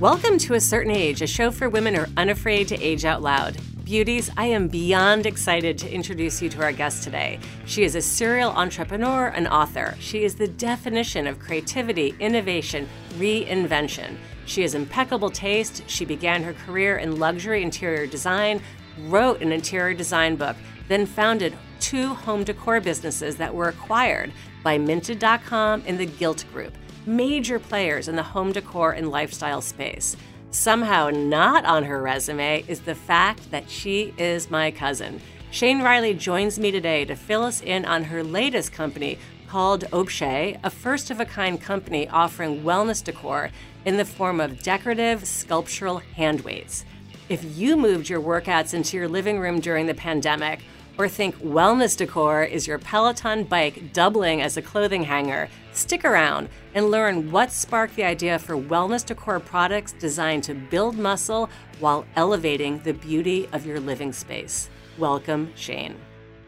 Welcome to A Certain Age, a show for women who are unafraid to age out loud. Beauties, I am beyond excited to introduce you to our guest today. She is a serial entrepreneur and author. She is the definition of creativity, innovation, reinvention. She has impeccable taste. She began her career in luxury interior design, wrote an interior design book, then founded two home decor businesses that were acquired by Minted.com and the Gilt Group major players in the home decor and lifestyle space. Somehow, not on her resume is the fact that she is my cousin. Shane Reilly joins me today to fill us in on her latest company called Obshay, a first of a kind company offering wellness decor in the form of decorative sculptural hand weights. If you moved your workouts into your living room during the pandemic, or think wellness decor is your Peloton bike doubling as a clothing hanger, stick around and learn what sparked the idea for wellness decor products designed to build muscle while elevating the beauty of your living space. Welcome, Shane.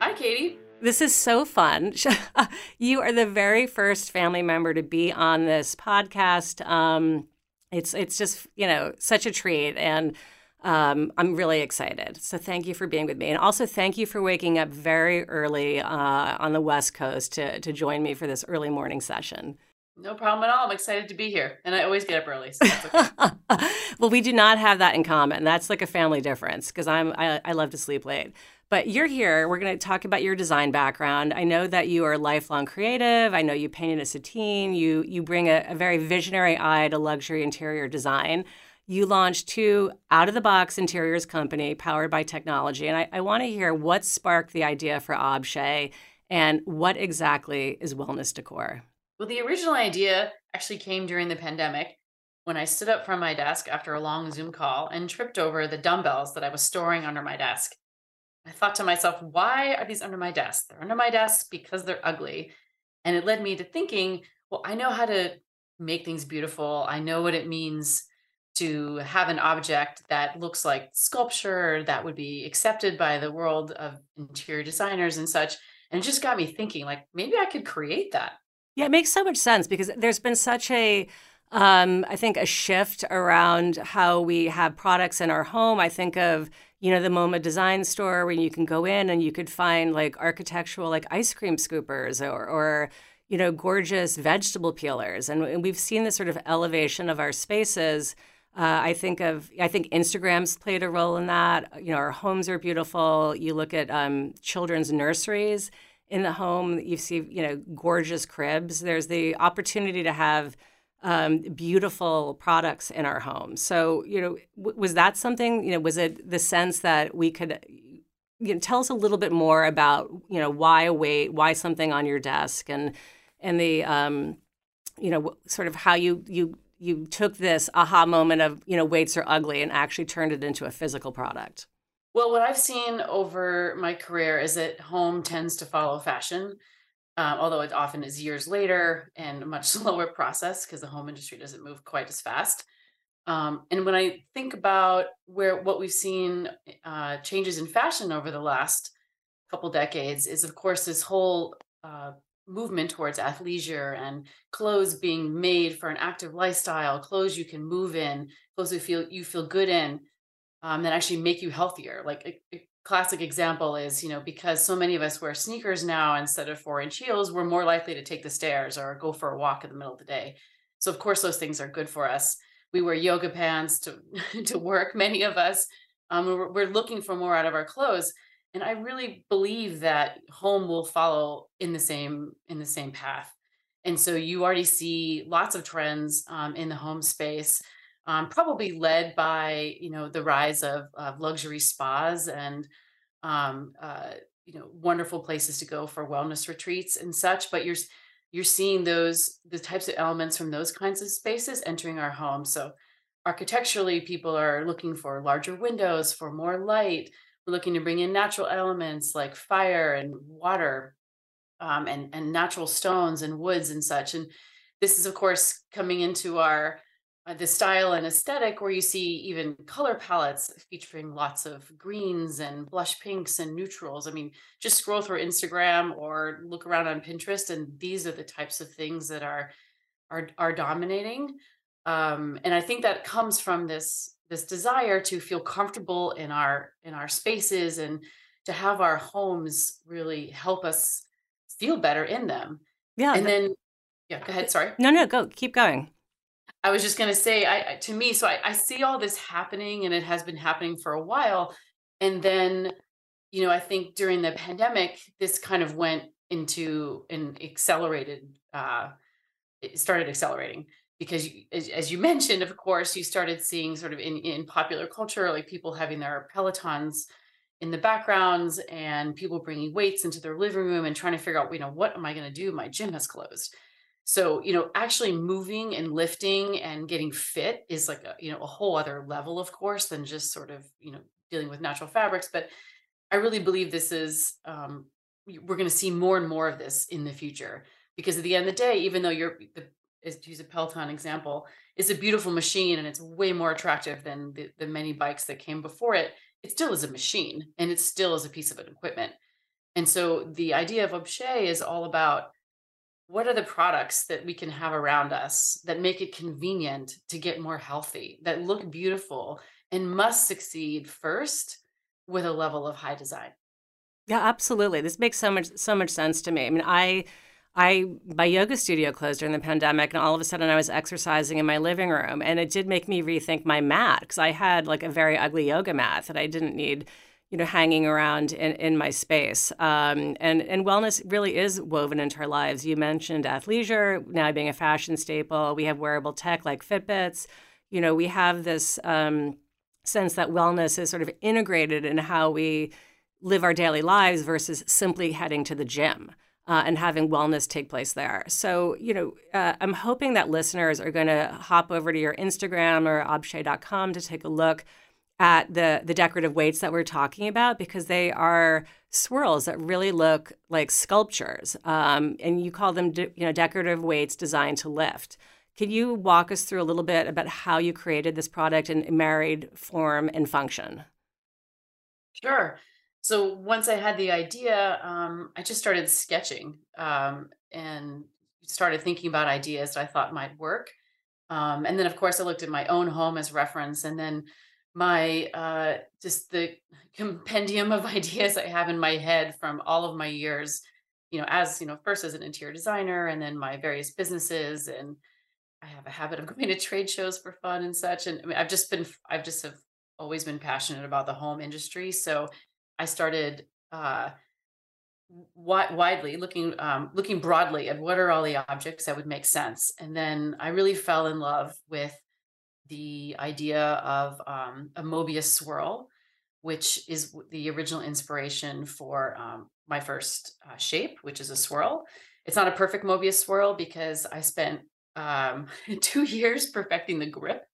Hi, Katie. This is so fun. you are the very first family member to be on this podcast. Um, it's it's just you know such a treat and um, I'm really excited. So thank you for being with me. And also thank you for waking up very early uh, on the West Coast to, to join me for this early morning session. No problem at all. I'm excited to be here. And I always get up early. So okay. well, we do not have that in common. That's like a family difference because I'm I, I love to sleep late. But you're here. We're going to talk about your design background. I know that you are lifelong creative. I know you painted as a teen. You you bring a, a very visionary eye to luxury interior design you launched two out of the box interiors company powered by technology. And I, I want to hear what sparked the idea for Obshay and what exactly is wellness decor. Well, the original idea actually came during the pandemic when I stood up from my desk after a long Zoom call and tripped over the dumbbells that I was storing under my desk. I thought to myself, why are these under my desk? They're under my desk because they're ugly. And it led me to thinking, well, I know how to make things beautiful. I know what it means to have an object that looks like sculpture that would be accepted by the world of interior designers and such. And it just got me thinking, like, maybe I could create that. Yeah, it makes so much sense because there's been such a, um, I think, a shift around how we have products in our home. I think of, you know, the MoMA design store where you can go in and you could find like architectural, like ice cream scoopers or, or you know, gorgeous vegetable peelers. And, and we've seen this sort of elevation of our spaces uh, I think of I think Instagram's played a role in that. You know, our homes are beautiful. You look at um, children's nurseries in the home. You see, you know, gorgeous cribs. There's the opportunity to have um, beautiful products in our home. So, you know, w- was that something? You know, was it the sense that we could? You know, tell us a little bit more about you know why wait, why something on your desk, and and the um, you know sort of how you you you took this aha moment of you know weights are ugly and actually turned it into a physical product? Well what i've seen over my career is that home tends to follow fashion um, although it often is years later and a much slower process because the home industry doesn't move quite as fast. Um, and when i think about where what we've seen uh, changes in fashion over the last couple decades is of course this whole uh, movement towards athleisure and clothes being made for an active lifestyle, clothes you can move in, clothes you feel you feel good in, um, that actually make you healthier. Like a, a, classic example is, you know, because so many of us wear sneakers now instead of four inch heels, we're more likely to take the stairs or go for a walk in the middle of the day. So of course those things are good for us. We wear yoga pants to to work. Many of us, um, we're, we're looking for more out of our clothes and i really believe that home will follow in the same in the same path. And so you already see lots of trends um, in the home space um, probably led by you know the rise of, of luxury spas and um, uh, you know wonderful places to go for wellness retreats and such but you're you're seeing those the types of elements from those kinds of spaces entering our home. So architecturally people are looking for larger windows for more light we're looking to bring in natural elements like fire and water um, and, and natural stones and woods and such. And this is, of course, coming into our uh, the style and aesthetic where you see even color palettes featuring lots of greens and blush pinks and neutrals. I mean, just scroll through Instagram or look around on Pinterest, and these are the types of things that are are are dominating. Um, and I think that comes from this this desire to feel comfortable in our in our spaces and to have our homes really help us feel better in them. Yeah. And th- then, yeah, go ahead. Sorry. no, no, go. Keep going. I was just gonna say, I I- to me, so I, I see all this happening, and it has been happening for a while. And then, you know, I think during the pandemic, this kind of went into an accelerated. Uh, it started accelerating because, as you mentioned, of course, you started seeing sort of in in popular culture, like people having their Pelotons in the backgrounds and people bringing weights into their living room and trying to figure out, you know, what am I going to do? My gym has closed so, you know, actually moving and lifting and getting fit is like a, you know, a whole other level, of course, than just sort of, you know, dealing with natural fabrics. But I really believe this is, um, we're going to see more and more of this in the future because at the end of the day, even though you're, the, is to use a Peloton example, it's a beautiful machine and it's way more attractive than the, the many bikes that came before it. It still is a machine and it still is a piece of equipment. And so the idea of obshay is all about what are the products that we can have around us that make it convenient to get more healthy, that look beautiful and must succeed first with a level of high design? Yeah, absolutely. This makes so much so much sense to me. I mean, I I my yoga studio closed during the pandemic, and all of a sudden I was exercising in my living room, and it did make me rethink my mat because I had like a very ugly yoga mat that I didn't need, you know, hanging around in, in my space. Um, and and wellness really is woven into our lives. You mentioned athleisure now being a fashion staple. We have wearable tech like Fitbits. You know, we have this um, sense that wellness is sort of integrated in how we live our daily lives versus simply heading to the gym uh, and having wellness take place there. So, you know, uh, I'm hoping that listeners are going to hop over to your Instagram or obshay.com to take a look at the the decorative weights that we're talking about because they are swirls that really look like sculptures, um, and you call them, de- you know, decorative weights designed to lift. Can you walk us through a little bit about how you created this product and married form and function? Sure. So once I had the idea, um, I just started sketching um, and started thinking about ideas that I thought might work. Um, and then, of course, I looked at my own home as reference, and then my uh, just the compendium of ideas I have in my head from all of my years. You know, as you know, first as an interior designer, and then my various businesses, and I have a habit of going to trade shows for fun and such. And I mean, I've just been, I've just have always been passionate about the home industry. So I started uh, wi- widely looking, um, looking broadly at what are all the objects that would make sense. And then I really fell in love with the idea of um, a Mobius swirl, which is the original inspiration for um, my first uh, shape, which is a swirl. It's not a perfect Mobius swirl because I spent um, two years perfecting the grip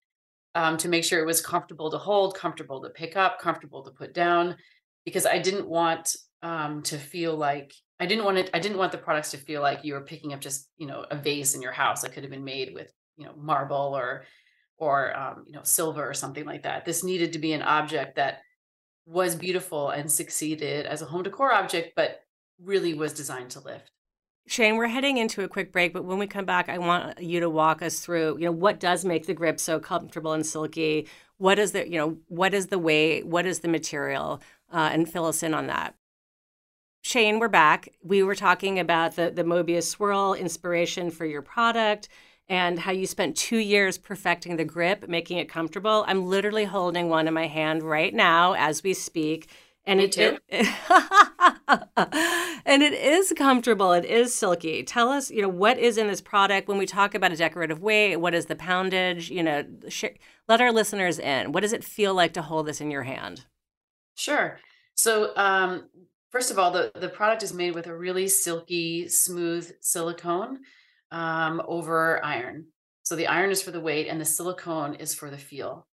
um, to make sure it was comfortable to hold, comfortable to pick up, comfortable to put down, because I didn't want um, to feel like I didn't want it. I didn't want the products to feel like you were picking up just you know a vase in your house that could have been made with you know marble or or um, you know silver or something like that. This needed to be an object that was beautiful and succeeded as a home decor object, but really was designed to lift. Shane, we're heading into a quick break, but when we come back, I want you to walk us through, you know, what does make the grip so comfortable and silky? What is the, you know, what is the weight? What is the material? Uh, and fill us in on that. Shane, we're back. We were talking about the, the Mobius swirl inspiration for your product and how you spent two years perfecting the grip, making it comfortable. I'm literally holding one in my hand right now as we speak. And Me it, too. it and it is comfortable. It is silky. Tell us, you know, what is in this product when we talk about a decorative weight? What is the poundage? You know, sh- let our listeners in. What does it feel like to hold this in your hand? Sure. So, um, first of all, the, the product is made with a really silky, smooth silicone um, over iron. So, the iron is for the weight, and the silicone is for the feel.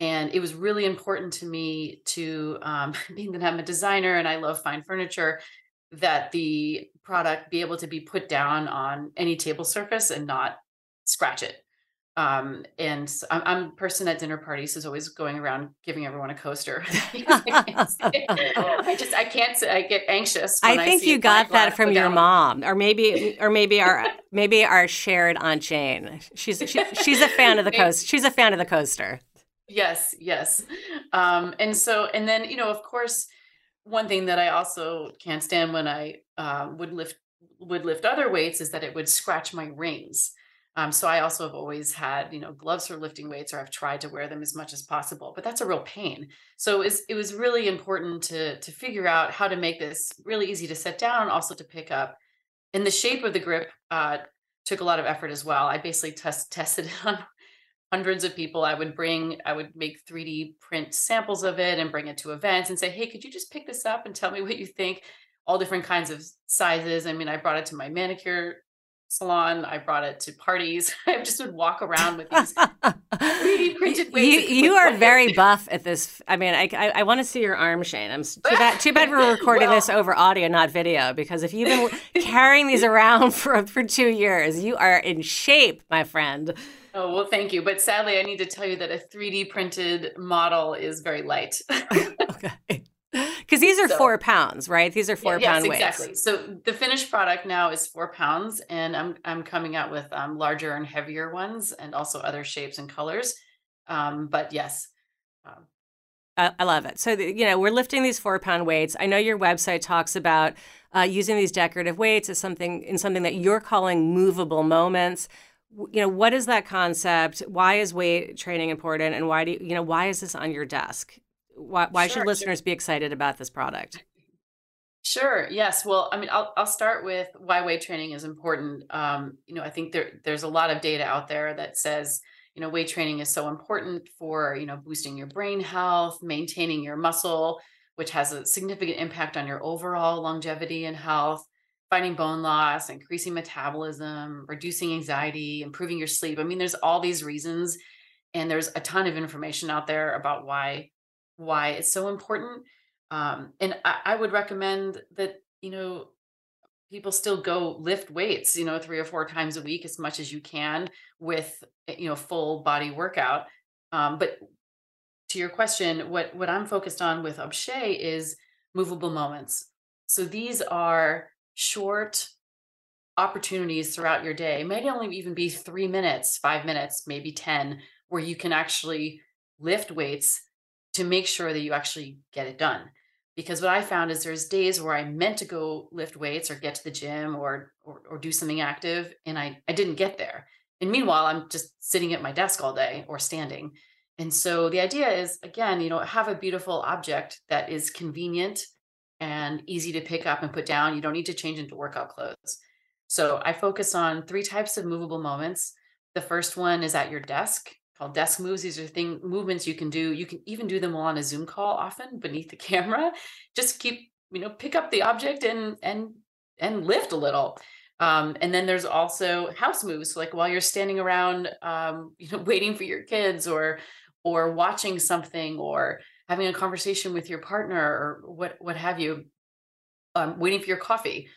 And it was really important to me to, um, being that I'm a designer and I love fine furniture, that the product be able to be put down on any table surface and not scratch it. Um, and I'm, I'm person at dinner parties who's always going around giving everyone a coaster. I, just I can't I get anxious. I think I you got that from your mom, or maybe or maybe our maybe our shared Aunt Jane. She's she, she's a fan of the coast. She's a fan of the coaster. Yes, yes. Um, and so and then you know of course one thing that I also can't stand when I uh, would lift would lift other weights is that it would scratch my rings. Um, so I also have always had, you know, gloves for lifting weights, or I've tried to wear them as much as possible. But that's a real pain. So it was, it was really important to to figure out how to make this really easy to set down, also to pick up. And the shape of the grip uh, took a lot of effort as well. I basically test tested it on hundreds of people. I would bring, I would make 3D print samples of it and bring it to events and say, hey, could you just pick this up and tell me what you think? All different kinds of sizes. I mean, I brought it to my manicure salon. I brought it to parties. I just would walk around with these 3D printed You, you are very buff at this. I mean, I, I, I want to see your arm, Shane. I'm too bad. Too bad we're recording well, this over audio, not video, because if you've been carrying these around for for two years, you are in shape, my friend. Oh well, thank you. But sadly, I need to tell you that a 3D printed model is very light. okay. Because these are so, four pounds, right? These are four yeah, pound yes, weights. Exactly. So the finished product now is four pounds, and I'm I'm coming out with um, larger and heavier ones, and also other shapes and colors. Um, but yes. Um, I, I love it. So the, you know we're lifting these four pound weights. I know your website talks about uh, using these decorative weights as something in something that you're calling movable moments you know what is that concept why is weight training important and why do you, you know why is this on your desk why, why sure, should listeners be excited about this product? Sure. Yes. Well, I mean, I'll I'll start with why weight training is important. Um, you know, I think there there's a lot of data out there that says you know weight training is so important for you know boosting your brain health, maintaining your muscle, which has a significant impact on your overall longevity and health, fighting bone loss, increasing metabolism, reducing anxiety, improving your sleep. I mean, there's all these reasons, and there's a ton of information out there about why why it's so important. Um, and I, I would recommend that, you know, people still go lift weights, you know, three or four times a week as much as you can with, eh, you know, full body workout. Um, but to your question, what what I'm focused on with Obshay is movable moments. So these are short opportunities throughout your day. It only even be three minutes, five minutes, maybe 10, where you can actually lift weights to make sure that you actually get it done. Because what I found is there's days where I meant to go lift weights or get to the gym or or, or do something active and I, I didn't get there. And meanwhile, I'm just sitting at my desk all day or standing. And so the idea is again, you know, have a beautiful object that is convenient and easy to pick up and put down. You don't need to change into workout clothes. So I focus on three types of movable moments. The first one is at your desk called desk moves. These are thing movements you can do. You can even do them while on a Zoom call, often beneath the camera. Just keep, you know, pick up the object and and and lift a little. Um, and then there's also house moves, like while you're standing around, um, you know, waiting for your kids or or watching something or having a conversation with your partner or what what have you, um, waiting for your coffee.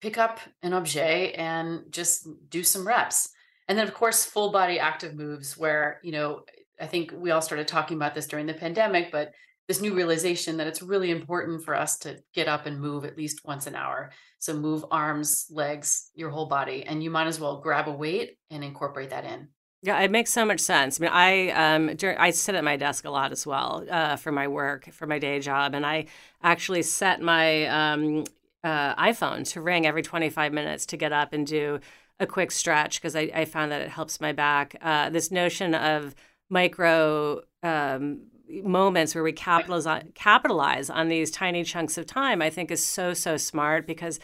Pick up an obshay and just do some reps and then of course full body active moves where you know i think we all started talking about this during the pandemic but this new realization that it's really important for us to get up and move at least once an hour so move arms legs your whole body and you might as well grab a weight and incorporate that in yeah, it makes so much sense. I mean, I um, during, I sit at my desk a lot as well uh, for my work, for my day job, and I actually set my um, uh, iPhone to ring every 25 minutes to get up and do a quick stretch because I, I, found that it helps my back. Uh, this notion of micro um, moments where we capitalize on, capitalize on these tiny chunks of time, I think is so so smart because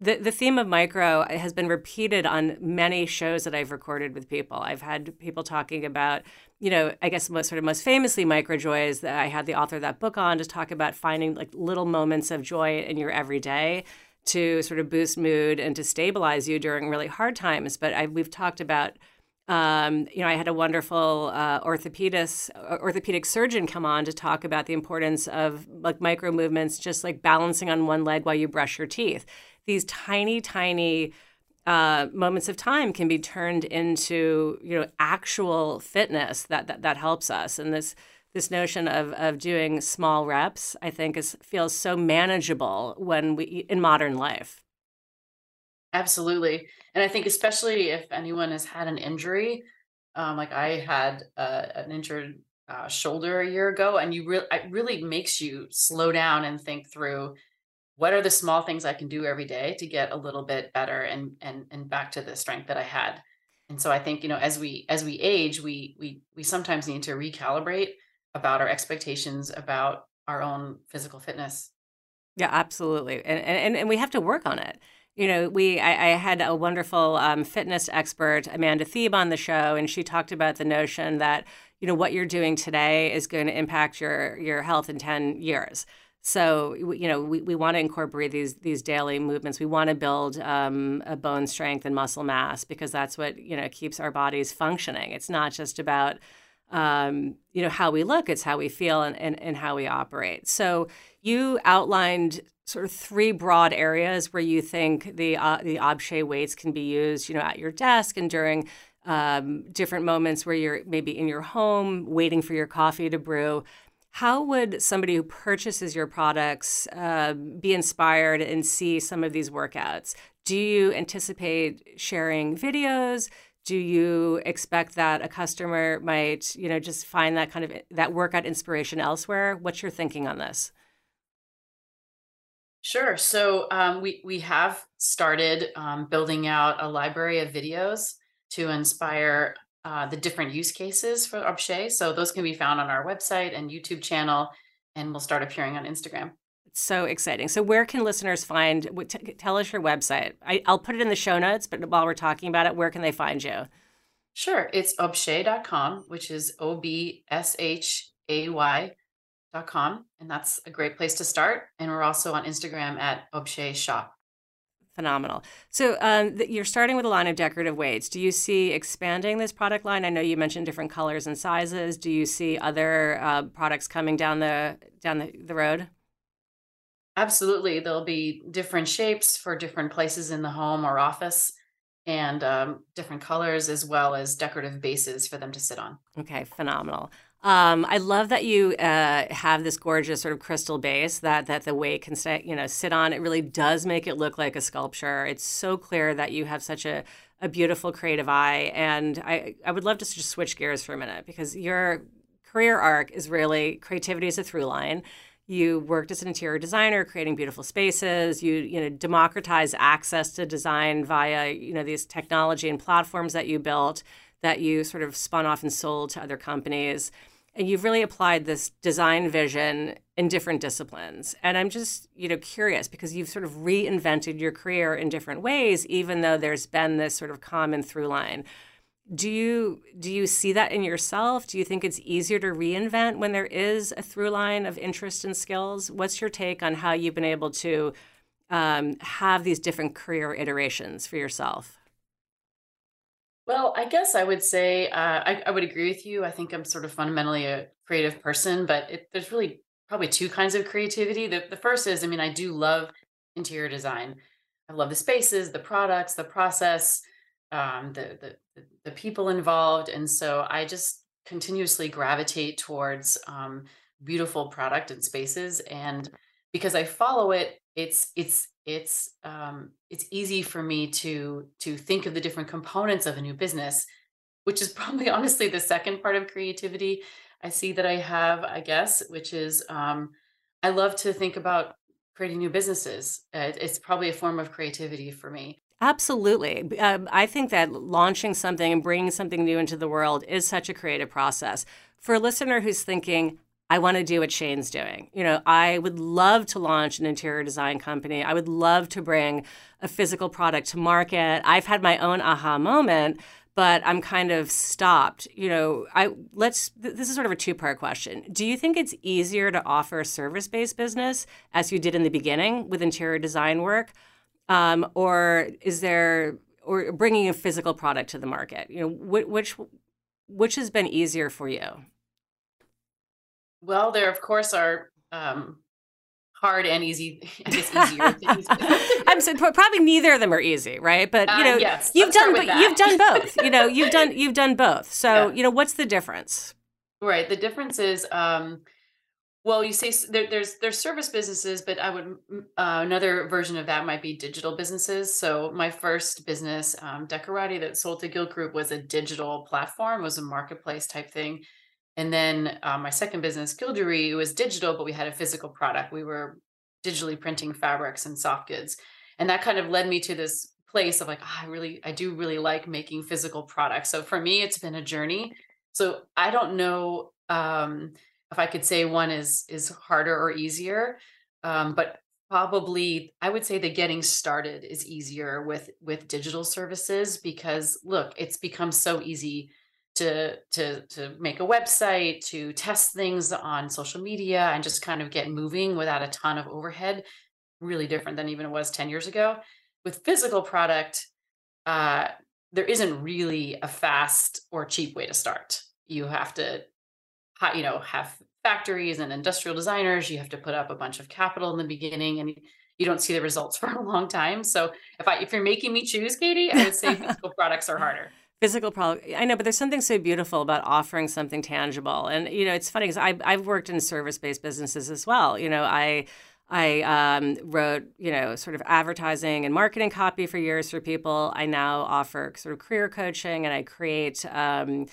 the the theme of micro has been repeated on many shows that I've recorded with people. I've had people talking about, you know, I guess most sort of most famously micro joys that I had the author of that book on to talk about finding like little moments of joy in your everyday to sort of boost mood and to stabilize you during really hard times. But I, we've talked about, um, you know, I had a wonderful uh, orthopedic orthopedic surgeon come on to talk about the importance of like micro movements, just like balancing on one leg while you brush your teeth. These tiny, tiny uh, moments of time can be turned into you know actual fitness that, that that helps us and this this notion of of doing small reps i think is feels so manageable when we in modern life absolutely and i think especially if anyone has had an injury um, like i had uh, an injured uh, shoulder a year ago and you really it really makes you slow down and think through what are the small things I can do every day to get a little bit better and and and back to the strength that I had. And so I think, you know, as we as we age, we we we sometimes need to recalibrate about our expectations about our own physical fitness. Yeah, absolutely. And and and we have to work on it. You know, we I, I had a wonderful um, fitness expert, Amanda Thebe, on the show, and she talked about the notion that you know what you're doing today is going to impact your your health in 10 years so you know we, we want to incorporate these these daily movements. We want to build um, a bone strength and muscle mass because that's what you know keeps our bodies functioning. It's not just about um, you know how we look; it's how we feel and, and, and how we operate. So you outlined sort of three broad areas where you think the uh, the Obshay weights can be used. You know, at your desk and during um, different moments where you're maybe in your home waiting for your coffee to brew. How would somebody who purchases your products uh, be inspired and see some of these workouts? Do you anticipate sharing videos? Do you expect that a customer might, you know, just find that kind of that workout inspiration elsewhere? What's your thinking on this? Sure. So um, we we have started um, building out a library of videos to inspire uh, the different use cases for Obshay. So those can be found on our website and YouTube channel, and will start appearing on Instagram. So exciting. So, where can listeners find? T- tell us your website. I, will put it in the show notes, but while we're talking about it, where can they find you? Sure. It's obshay.com, which is O B S H A Y.com. And that's a great place to start. And we're also on Instagram at Obshay Shop. Phenomenal. So um, you're starting with a line of decorative weights. Do you see expanding this product line? I know you mentioned different colors and sizes. Do you see other uh, products coming down the down the, the road? Absolutely. There'll be different shapes for different places in the home or office and um, different colors as well as decorative bases for them to sit on. Okay, phenomenal. Um, I love that you uh, have this gorgeous sort of crystal base that that the weight can stay, you know sit on. It really does make it look like a sculpture. It's so clear that you have such a, a beautiful creative eye, and I I would love to just switch gears for a minute because your career arc is really creativity is a through line. You worked as an interior designer, creating beautiful spaces. You you know democratize access to design via you know these technology and platforms that you built that you sort of spun off and sold to other companies and you've really applied this design vision in different disciplines and i'm just you know curious because you've sort of reinvented your career in different ways even though there's been this sort of common through line do you do you see that in yourself do you think it's easier to reinvent when there is a through line of interest and skills what's your take on how you've been able to um, have these different career iterations for yourself well, I guess I would say uh, I, I would agree with you. I think I'm sort of fundamentally a creative person, but it, there's really probably two kinds of creativity. The, the first is, I mean, I do love interior design. I love the spaces, the products, the process, um, the, the the people involved, and so I just continuously gravitate towards um, beautiful product and spaces. And because I follow it, it's it's it's um, it's easy for me to to think of the different components of a new business which is probably honestly the second part of creativity i see that i have i guess which is um, i love to think about creating new businesses uh, it's probably a form of creativity for me Absolutely. Um, I think that launching something and bringing something new into the world is such a creative process. For a listener who's thinking, I want to do what Shane's doing. You know, I would love to launch an interior design company. I would love to bring a physical product to market. I've had my own aha moment, but I'm kind of stopped. You know, I let's this is sort of a two-part question. Do you think it's easier to offer a service-based business as you did in the beginning with interior design work? Um, or is there or bringing a physical product to the market? You know, which which has been easier for you? Well, there of course are um, hard and easy. I guess easier. I'm so, probably neither of them are easy, right? But you Uh, know, yes, you've let's done you've done both. You know, you've done you've done both. So Yeah. you know, what's the difference? Right. The difference is, um, well, you say there, there's there's service businesses, but I would mm, uh, another version of that might be digital businesses. So my first business, um, Decorati, that sold to Gilt Group, was a digital platform, was a marketplace type thing. And then uh, my second business, Guildery, was digital, but we had a physical product. We were digitally printing fabrics and soft goods, and that kind of led me to this place of like, "Ah, I really, I do really like making physical products. So for me, it's been a journey. So I don't know. Um, if I could say one is is harder or easier. Um, but probably I would say the getting started is easier with with digital services because look, it's become so easy to to to make a website, to test things on social media and just kind of get moving without a ton of overhead. Really different than even it was 10 years ago. With physical product, uh, there isn't really a fast or cheap way to start. You have to you know have factories and industrial designers you have to put up a bunch of capital in the beginning and you don't see the results for a long time so if i if you're making me choose katie i would say physical products are harder Physical product. I know, but there's something so beautiful about offering something tangible. And you know, it's funny because I've I've worked in service-based businesses as well. You know, I I um, wrote you know sort of advertising and marketing copy for years for people. I now offer sort of career coaching, and I create um,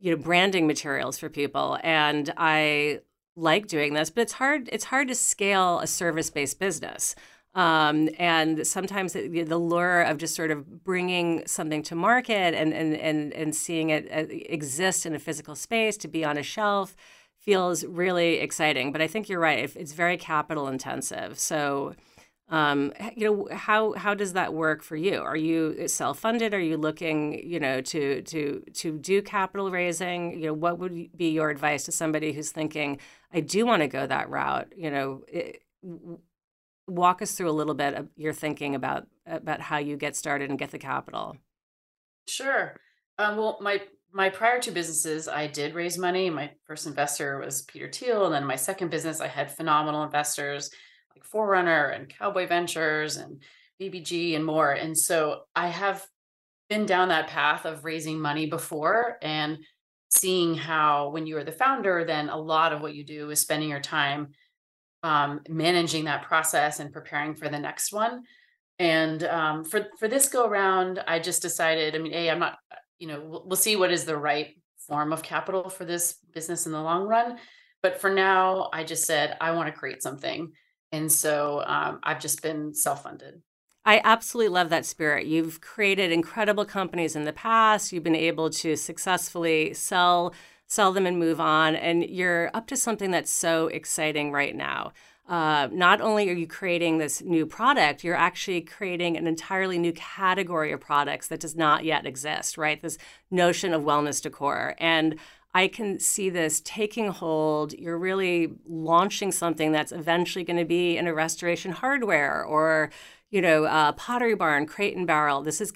you know branding materials for people. And I like doing this, but it's hard. It's hard to scale a service-based business. Um, and sometimes the, the lure of just sort of bringing something to market and, and, and, and seeing it uh, exist in a physical space to be on a shelf feels really exciting. But I think you're right. It's very capital intensive. So, um, you know, how, how does that work for you? Are you self-funded? Are you looking, you know, to, to, to do capital raising? You know, what would be your advice to somebody who's thinking, I do want to go that route? You know, it, walk us through a little bit of your thinking about about how you get started and get the capital. sure um, well my my prior two businesses i did raise money my first investor was peter thiel and then my second business i had phenomenal investors like forerunner and cowboy ventures and bbg and more. And so i have been down that path of raising money before and seeing how when you are the founder then a lot of what you do is spending your time um, managing that process and preparing for the next one. And um, for for this go around i just decided i mean a i'm not you know we'll, we'll see what is the right form of capital for this business in the long run. But for now i just said i want to create something and so um, i've just been self-funded I absolutely love that spirit. You've created incredible companies in the past. You've been able to successfully sell sell them and move on, and you're up to something that's so exciting right now. Uh, not only are you creating this new product, you're actually creating an entirely new category of products that does not yet exist, right? This notion of wellness decor. And I can see this taking hold. You're really launching something that's eventually going to be in a restoration hardware or, you know, Pottery Barn, Crate and Barrel. This is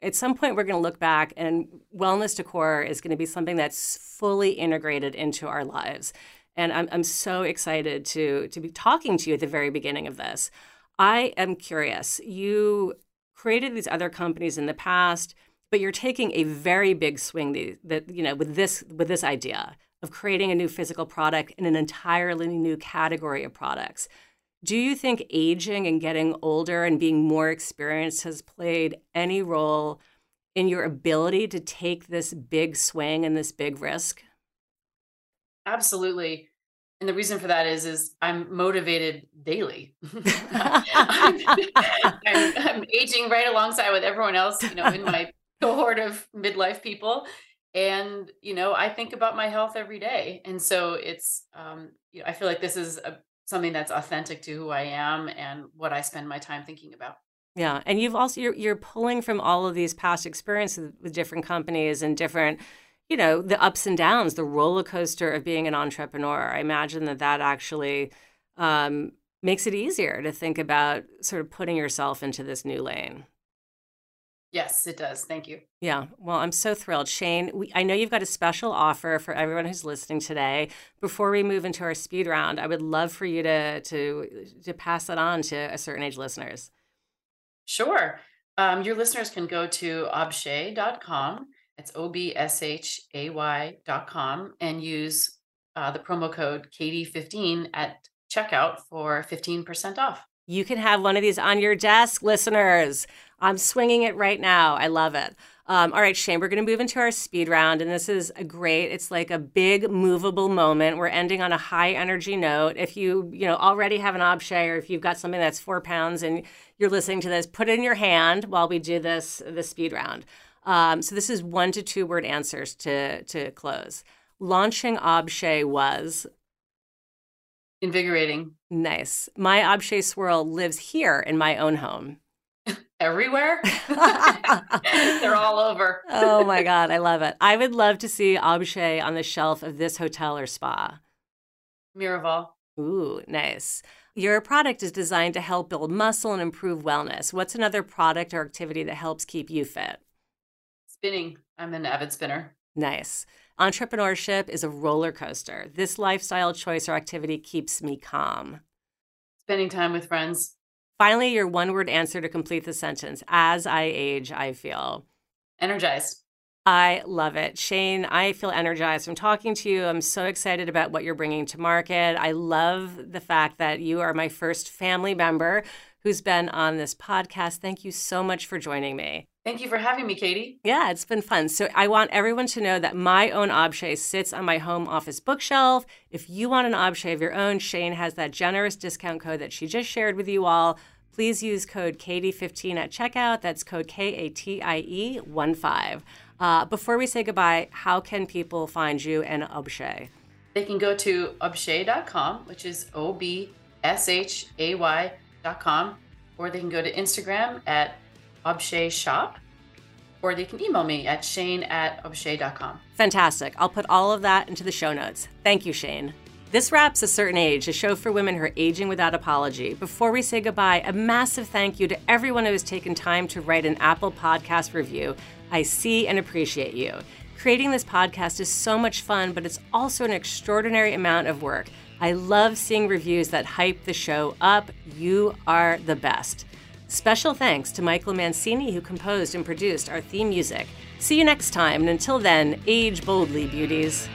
at some point we're going to look back and wellness decor is going to be something that's fully integrated into our lives. And I'm, I'm so excited to, to be talking to you at the very beginning of this. I am curious. You created these other companies in the past, but you're taking a very big swing that, that you know with this with this idea of creating a new physical product in an entirely new category of products. Do you think aging and getting older and being more experienced has played any role in your ability to take this big swing and this big risk? absolutely and the reason for that is is i'm motivated daily I'm, I'm, I'm aging right alongside with everyone else you know in my cohort of midlife people and you know i think about my health every day and so it's um you know i feel like this is a, something that's authentic to who i am and what i spend my time thinking about Yeah, and you've also you're you're pulling from all of these past experiences with different companies and different, you know, the ups and downs, the roller coaster of being an entrepreneur. I imagine that that actually um, makes it easier to think about sort of putting yourself into this new lane. Yes, it does. Thank you. Yeah. Well, I'm so thrilled. Shane, we, I know you've got a special offer for everyone who's listening today. Before we move into our speed round, I would love for you to to to pass that on to a certain age listeners. Sure. Um, your listeners can go to obshay.com. It's O B S H A Y.com and use uh, the promo code KATIE15 at checkout for 15% off. You can have one of these on your desk, listeners. I'm swinging it right now. I love it. Um, all right, Shane, we're going to move into our speed round, and this is a great. It's like a big movable moment. We're ending on a high energy note. If you, you know, already have an obshay or if you've got something that's four pounds and you're listening to this, put it in your hand while we do this the speed round. Um, so this is one to two word answers to to close. Launching obshay was invigorating. Nice. My obshay swirl lives here in my own home. Everywhere? They're all over. oh my God, I love it. I would love to see obshay on the shelf of this hotel or spa. Miraval. Ooh, nice. Your product is designed to help build muscle and improve wellness. What's another product or activity that helps keep you fit? Spinning. I'm an avid spinner. Nice. Entrepreneurship is a roller coaster. This lifestyle choice or activity keeps me calm. Spending time with friends. Finally, your one word answer to complete the sentence As I age, I feel energized. I love it. Shane, I feel energized from talking to you. I'm so excited about what you're bringing to market. I love the fact that you are my first family member who's been on this podcast. Thank you so much for joining me. Thank you for having me, Katie. Yeah, it's been fun. So I want everyone to know that my own obshay sits on my home office bookshelf. If you want an obshay of your own, Shane has that generous discount code that she just shared with you all. Please use code KATIE15 at checkout. That's code K A T I E 1 5. Uh, before we say goodbye, how can people find you and Obshay? They can go to obshay.com, which is O B S H A Y.com, or they can go to Instagram at Obshay Shop, or they can email me at shane at obshay.com. Fantastic. I'll put all of that into the show notes. Thank you, Shane. This wraps A Certain Age, a show for women who are aging without apology. Before we say goodbye, a massive thank you to everyone who has taken time to write an Apple Podcast review. I see and appreciate you. Creating this podcast is so much fun, but it's also an extraordinary amount of work. I love seeing reviews that hype the show up. You are the best. Special thanks to Michael Mancini, who composed and produced our theme music. See you next time, and until then, age boldly, beauties.